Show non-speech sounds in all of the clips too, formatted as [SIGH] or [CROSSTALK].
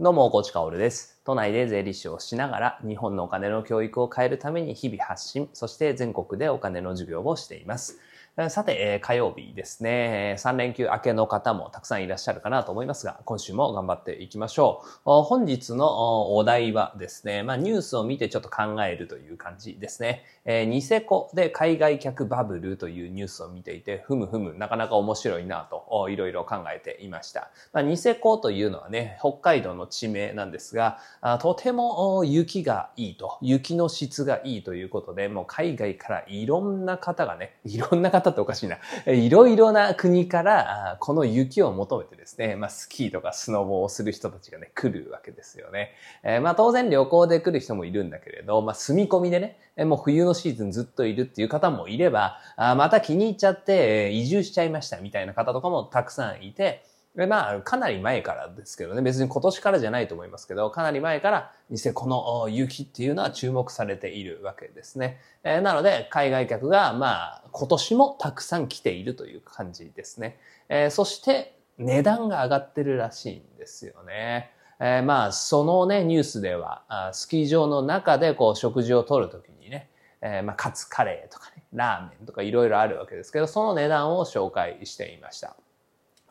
どうも、コーチカオルです。都内で税理士をしながら、日本のお金の教育を変えるために日々発信、そして全国でお金の授業をしています。さて、火曜日ですね。3連休明けの方もたくさんいらっしゃるかなと思いますが、今週も頑張っていきましょう。本日のお題はですね、まあニュースを見てちょっと考えるという感じですね。えーニセコで海外客バブルというニュースを見ていて、ふむふむ、なかなか面白いなと、いろいろ考えていました。まあ、ニセコというのはね、北海道の地名なんですが、とても雪がいいと、雪の質がいいということで、もう海外からいろんな方がね、いろんな方っておかしいな、いろいろな国からこの雪を求めてですね、まあ、スキーとかスノボをする人たちがね、来るわけですよね。えーまあ当然旅行で来る人もいるんだけれど、まあ住み込みでね、もう冬のシーズンずっといるっていう方もいれば、あまた気に入っちゃって移住しちゃいましたみたいな方とかもたくさんいて、でまあ、かなり前からですけどね、別に今年からじゃないと思いますけど、かなり前から、ニセコの雪っていうのは注目されているわけですね。えーなので、海外客が、まあ、今年もたくさん来ているという感じですね。えーそして、値段が上がってるらしいんですよね。えーまあ、そのね、ニュースでは、あスキー場の中でこう、食事をとるときにね、えーまあ、カツカレーとかね、ラーメンとかいろいろあるわけですけど、その値段を紹介していました。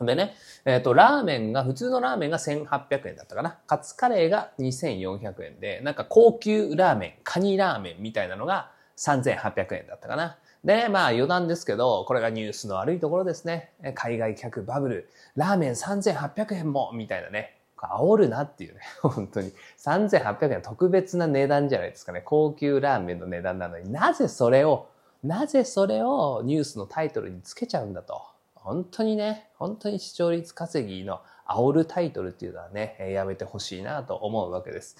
でね、えっ、と、ラーメンが、普通のラーメンが1800円だったかな。カツカレーが2400円で、なんか高級ラーメン、カニラーメンみたいなのが3800円だったかな。で、まあ余談ですけど、これがニュースの悪いところですね。海外客バブル、ラーメン3800円も、みたいなね。煽るなっていうね。[LAUGHS] 本当に。3800円特別な値段じゃないですかね。高級ラーメンの値段なのになぜそれを、なぜそれをニュースのタイトルにつけちゃうんだと。本当にね、本当に視聴率稼ぎの煽るタイトルっていうのはね、やめてほしいなと思うわけです。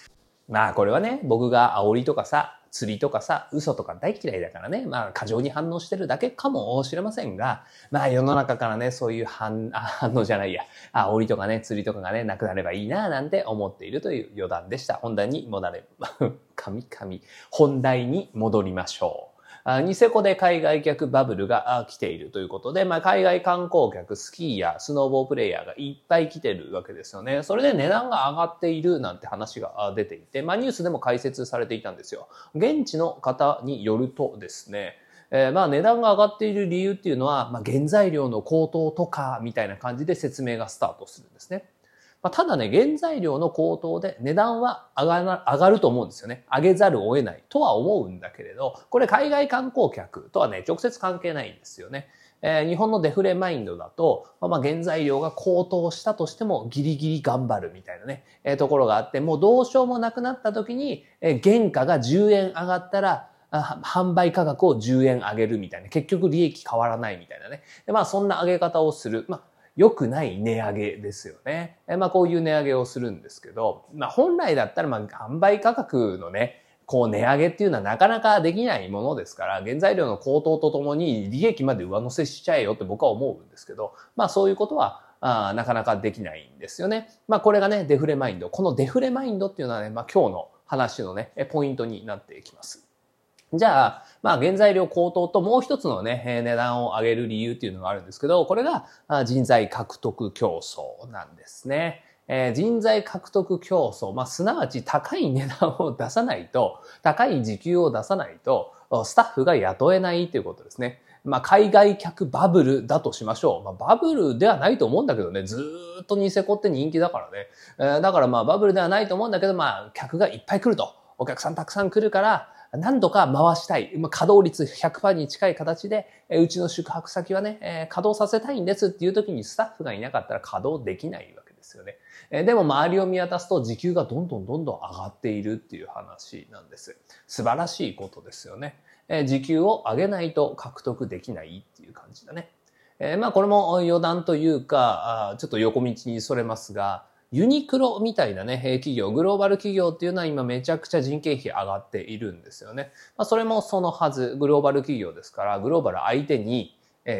まあこれはね、僕が煽りとかさ、釣りとかさ、嘘とか大嫌いだからね、まあ過剰に反応してるだけかもしれませんが、まあ世の中からね、そういう反 [LAUGHS] あ反応じゃないや、あ、檻とかね、釣りとかがね、なくなればいいななんて思っているという余談でした。本題に戻れ、[LAUGHS] 神々、本題に戻りましょう。ニセコで海外客バブルが来ているということで、まあ、海外観光客、スキーやスノーボープレイヤーがいっぱい来てるわけですよね。それで値段が上がっているなんて話が出ていて、まあ、ニュースでも解説されていたんですよ。現地の方によるとですね、えーまあ値段が上がっている理由っていうのは、まあ、原材料の高騰とかみたいな感じで説明がスタートするんですね。まあ、ただね、原材料の高騰で値段は上が上がると思うんですよね。上げざるを得ないとは思うんだけれど、これ海外観光客とはね、直接関係ないんですよね。えー日本のデフレマインドだと、まあ、原材料が高騰したとしてもギリギリ頑張るみたいなね、えーところがあって、もうどうしようもなくなった時に、えー原価が10円上がったら、販売価格を10円上げるみたいな、結局利益変わらないみたいなね。でまあそんな上げ方をする。まあ良くない値上げですよね。まあこういう値上げをするんですけど、まあ本来だったらまあ販売価格のね、こう値上げっていうのはなかなかできないものですから、原材料の高騰とともに利益まで上乗せしちゃえよって僕は思うんですけど、まあそういうことはあーなかなかできないんですよね。まあこれがね、デフレマインド。このデフレマインドっていうのはね、まあ今日の話のね、ポイントになっていきます。じゃあ、まあ、原材料高騰ともう一つのね、値段を上げる理由っていうのがあるんですけど、これが人材獲得競争なんですね。えー人材獲得競争、まあ、すなわち高い値段を出さないと、高い時給を出さないと、スタッフが雇えないということですね。まあ、海外客バブルだとしましょう。まあ、バブルではないと思うんだけどね、ずっとニセコって人気だからね。えーだからまあ、バブルではないと思うんだけど、まあ、客がいっぱい来ると。お客さんたくさん来るから、何度か回したい。まあ、稼働率100%に近い形で、うちの宿泊先はね、稼働させたいんですっていう時にスタッフがいなかったら稼働できないわけですよね。でも周りを見渡すと時給がどんどんどんどん上がっているっていう話なんです。素晴らしいことですよね。時給を上げないと獲得できないっていう感じだね。えーまあこれも余談というか、ちょっと横道にそれますが、ユニクロみたいなね、企業、グローバル企業っていうのは今めちゃくちゃ人件費上がっているんですよね。まあそれもそのはず、グローバル企業ですから、グローバル相手に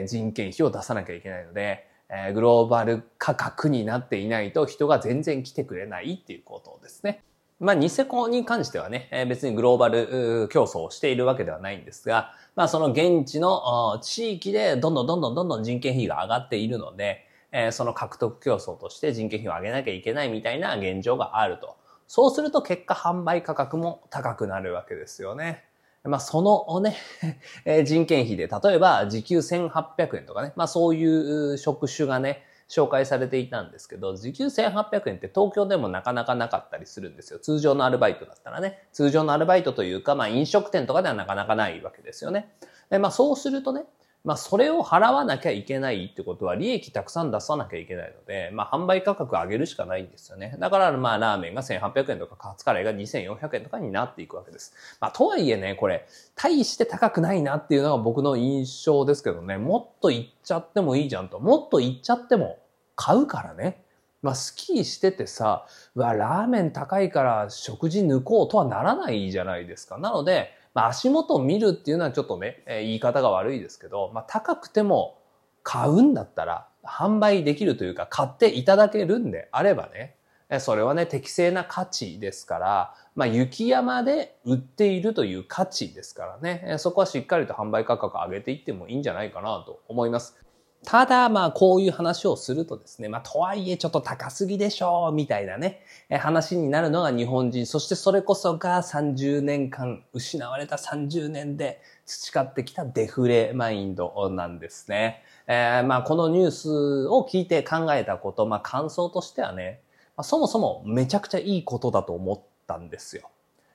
人件費を出さなきゃいけないので、えグローバル価格になっていないと人が全然来てくれないっていうことですね。まあ、ニセコに関してはね、え別にグローバル競争をしているわけではないんですが、まあ、その現地の地域でどんどんどんどんどんどん人件費が上がっているので、えその獲得競争として人件費を上げなきゃいけないみたいな現状があると。そうすると結果販売価格も高くなるわけですよね。まあ、そのね、[LAUGHS] 人件費で、例えば時給1800円とかね、まあそういう職種がね、紹介されていたんですけど、時給1800円って東京でもなかなかなかったりするんですよ。通常のアルバイトだったらね。通常のアルバイトというか、まあ飲食店とかではなかなかないわけですよね。でまあそうするとね、まあそれを払わなきゃいけないってことは利益たくさん出さなきゃいけないので、まあ販売価格上げるしかないんですよね。だからまあラーメンが1800円とかカツカレーが2400円とかになっていくわけです。まあとはいえね、これ、大して高くないなっていうのが僕の印象ですけどね、もっといっちゃってもいいじゃんと。もっといっちゃっても買うからね。まあ、スキーしててさ、うわ、ラーメン高いから食事抜こうとはならないじゃないですか。なので、まあ、足元を見るっていうのはちょっとね、えー、言い方が悪いですけど、まあ、高くても買うんだったら、販売できるというか、買っていただけるんであればね、それはね、適正な価値ですから、まあ、雪山で売っているという価値ですからね、そこはしっかりと販売価格上げていってもいいんじゃないかなと思います。ただ、まあ、こういう話をするとですね、まあ、とはいえちょっと高すぎでしょう、みたいなね、話になるのが日本人、そしてそれこそが30年間、失われた30年で培ってきたデフレマインドなんですね。えー、まあ、このニュースを聞いて考えたこと、まあ、感想としてはね、まあ、そもそもめちゃくちゃいいことだと思ったんですよ。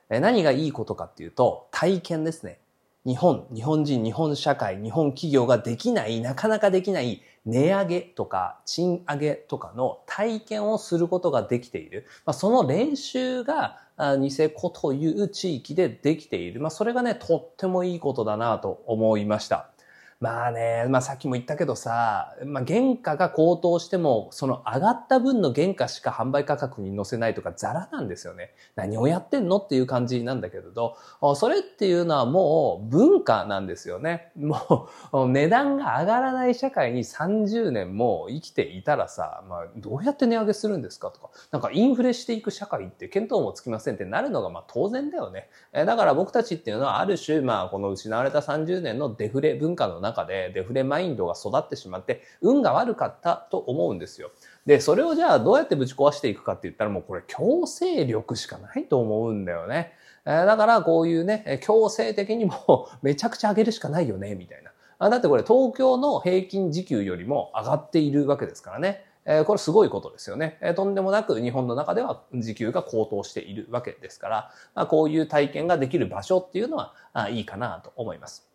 何がいいことかっていうと、体験ですね。日本、日本人、日本社会、日本企業ができない、なかなかできない値上げとか賃上げとかの体験をすることができている。まあ、その練習がニセコという地域でできている。まあ、それがね、とってもいいことだなと思いました。まあね、まあさっきも言ったけどさ、まあ原価が高騰しても、その上がった分の原価しか販売価格に載せないとかザラなんですよね。何をやってんのっていう感じなんだけれど、それっていうのはもう文化なんですよね。もう値段が上がらない社会に30年も生きていたらさ、まあどうやって値上げするんですかとか、なんかインフレしていく社会って見当もつきませんってなるのがまあ当然だよね。だから僕たちっていうのはある種、まあこの失われた30年のデフレ文化の中でデフレマインドが育ってしまって運が悪かったと思うんですよ。で、それをじゃあどうやってぶち壊していくかって言ったらもうこれ強制力しかないと思うんだよね。だからこういうね、強制的にも [LAUGHS] めちゃくちゃ上げるしかないよね、みたいな。だってこれ東京の平均時給よりも上がっているわけですからね。これすごいことですよね。とんでもなく日本の中では時給が高騰しているわけですから、こういう体験ができる場所っていうのはいいかなと思います。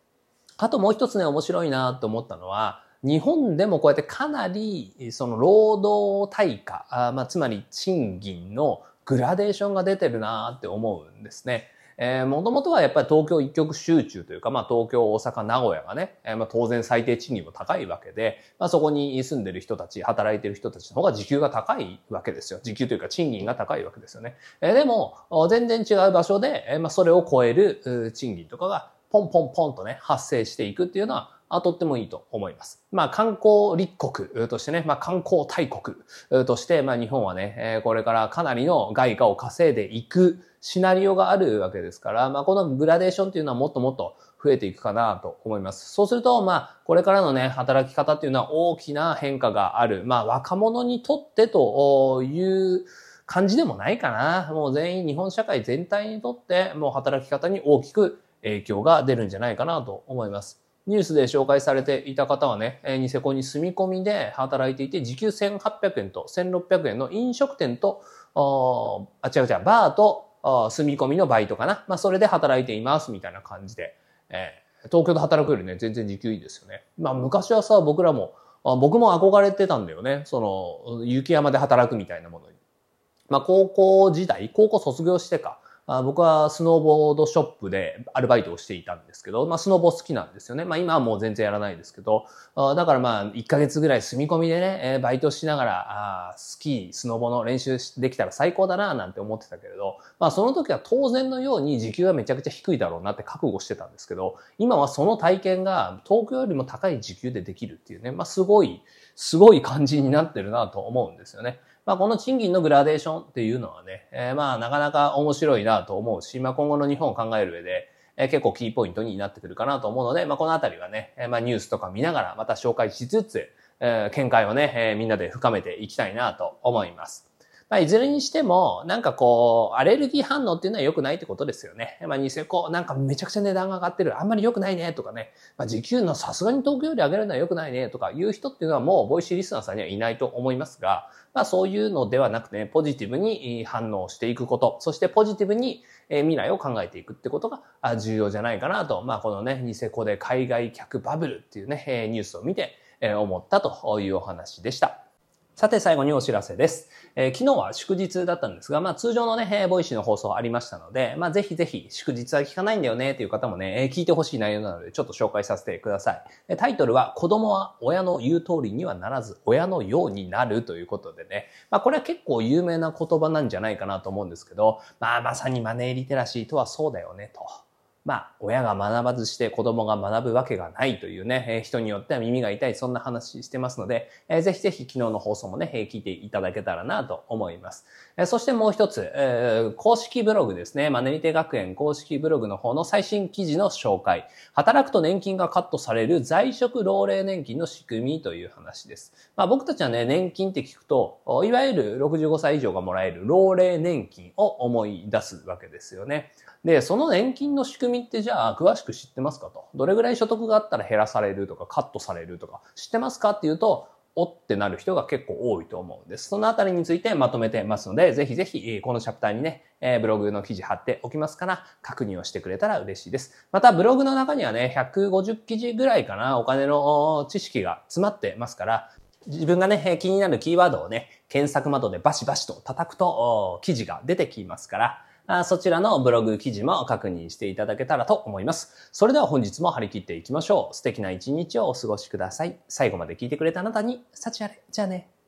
あともう一つね、面白いなと思ったのは、日本でもこうやってかなり、その労働対価、あまあ、つまり賃金のグラデーションが出てるなって思うんですね。えー、もともとはやっぱり東京一極集中というか、まあ東京、大阪、名古屋がね、えー、まあ当然最低賃金も高いわけで、まあそこに住んでる人たち、働いてる人たちの方が時給が高いわけですよ。時給というか賃金が高いわけですよね。えー、でも、全然違う場所で、えー、まあそれを超える賃金とかがポンポンポンとね、発生していくっていうのは、あとってもいいと思います。まあ観光立国としてね、まあ観光大国として、まあ日本はね、これからかなりの外貨を稼いでいくシナリオがあるわけですから、まあこのグラデーションっていうのはもっともっと増えていくかなと思います。そうすると、まあこれからのね、働き方っていうのは大きな変化がある。まあ若者にとってという感じでもないかな。もう全員日本社会全体にとってもう働き方に大きく影響が出るんじゃないかなと思います。ニュースで紹介されていた方はね、ニセコに住み込みで働いていて、時給1800円と1600円の飲食店と、あ、違う違う、バーと住み込みのバイトかな。まあ、それで働いていますみたいな感じで、えー、東京で働くよりね、全然時給いいですよね。まあ、昔はさ、僕らも、僕も憧れてたんだよね。その、雪山で働くみたいなものに。まあ、高校時代、高校卒業してか、あ僕はスノーボードショップでアルバイトをしていたんですけど、まあ、スノボ好きなんですよね。まあ、今はもう全然やらないですけど、あだからまあ、1ヶ月ぐらい住み込みでね、えー、バイトしながら、あスキー、スノボの練習できたら最高だななんて思ってたけれど、まあ、その時は当然のように時給はめちゃくちゃ低いだろうなって覚悟してたんですけど、今はその体験が東京よりも高い時給でできるっていうね、まあ、すごい、すごい感じになってるなと思うんですよね。まあ、この賃金のグラデーションっていうのはね、えー、まあ、なかなか面白いなと思うし、まあ、今後の日本を考える上で、えー、結構キーポイントになってくるかなと思うので、まあ、このあたりはね、えー、まあ、ニュースとか見ながらまた紹介しつつ、えー、見解をね、えー、みんなで深めていきたいなと思います。まあ、いずれにしても、なんかこう、アレルギー反応っていうのは良くないってことですよね。まあ、ニセコ、なんかめちゃくちゃ値段が上がってる。あんまり良くないね、とかね。まあ、時給のさすがに東京より上げるのは良くないね、とかいう人っていうのはもう、 Voicy リスナーさんにはいないと思いますが、まあ、そういうのではなくてね、ポジティブに反応していくこと、そしてポジティブに未来を考えていくってことが重要じゃないかなと、まあ、このね、ニセコで海外客バブルっていうね、ニュースを見て思ったというお話でした。さて最後にお知らせです。えー、昨日は祝日だったんですが、まあ通常のね、 Voicy の放送ありましたので、まあぜひぜひ祝日は聞かないんだよねっていう方もね、聞いてほしい内容なのでちょっと紹介させてください。タイトルは子供は親の言う通りにはならず親のようになるということでね、まあこれは結構有名な言葉なんじゃないかなと思うんですけど、まあまさにマネーリテラシーとはそうだよねと。まあ、親が学ばずして子供が学ぶわけがないというね、え人によっては耳が痛い、そんな話してますので、えー、ぜひぜひ昨日の放送もね、え聞いていただけたらなと思います。えそしてもう一つ、えー、公式ブログですね、マネリテ学園公式ブログの方の最新記事の紹介。働くと年金がカットされる在職老齢年金の仕組みという話です。まあ僕たちはね、年金って聞くと、いわゆる65歳以上がもらえる老齢年金を思い出すわけですよね。で、その年金の仕組み組みってじゃあ詳しく知ってますかと。どれぐらい所得があったら減らされるとかカットされるとか知ってますかっていうと、おってなる人が結構多いと思うんです。そのあたりについてまとめてますので、ぜひぜひこのチャプターにね、ブログの記事貼っておきますから確認をしてくれたら嬉しいです。またブログの中にはね、150記事ぐらいかな、お金の知識が詰まってますから、自分がね、気になるキーワードをね、検索窓でバシバシと叩くと記事が出てきますから、そちらのブログ記事も確認していただけたらと思います。それでは本日も張り切っていきましょう。素敵な一日をお過ごしください。最後まで聞いてくれたあなたに、幸あれ。じゃあね。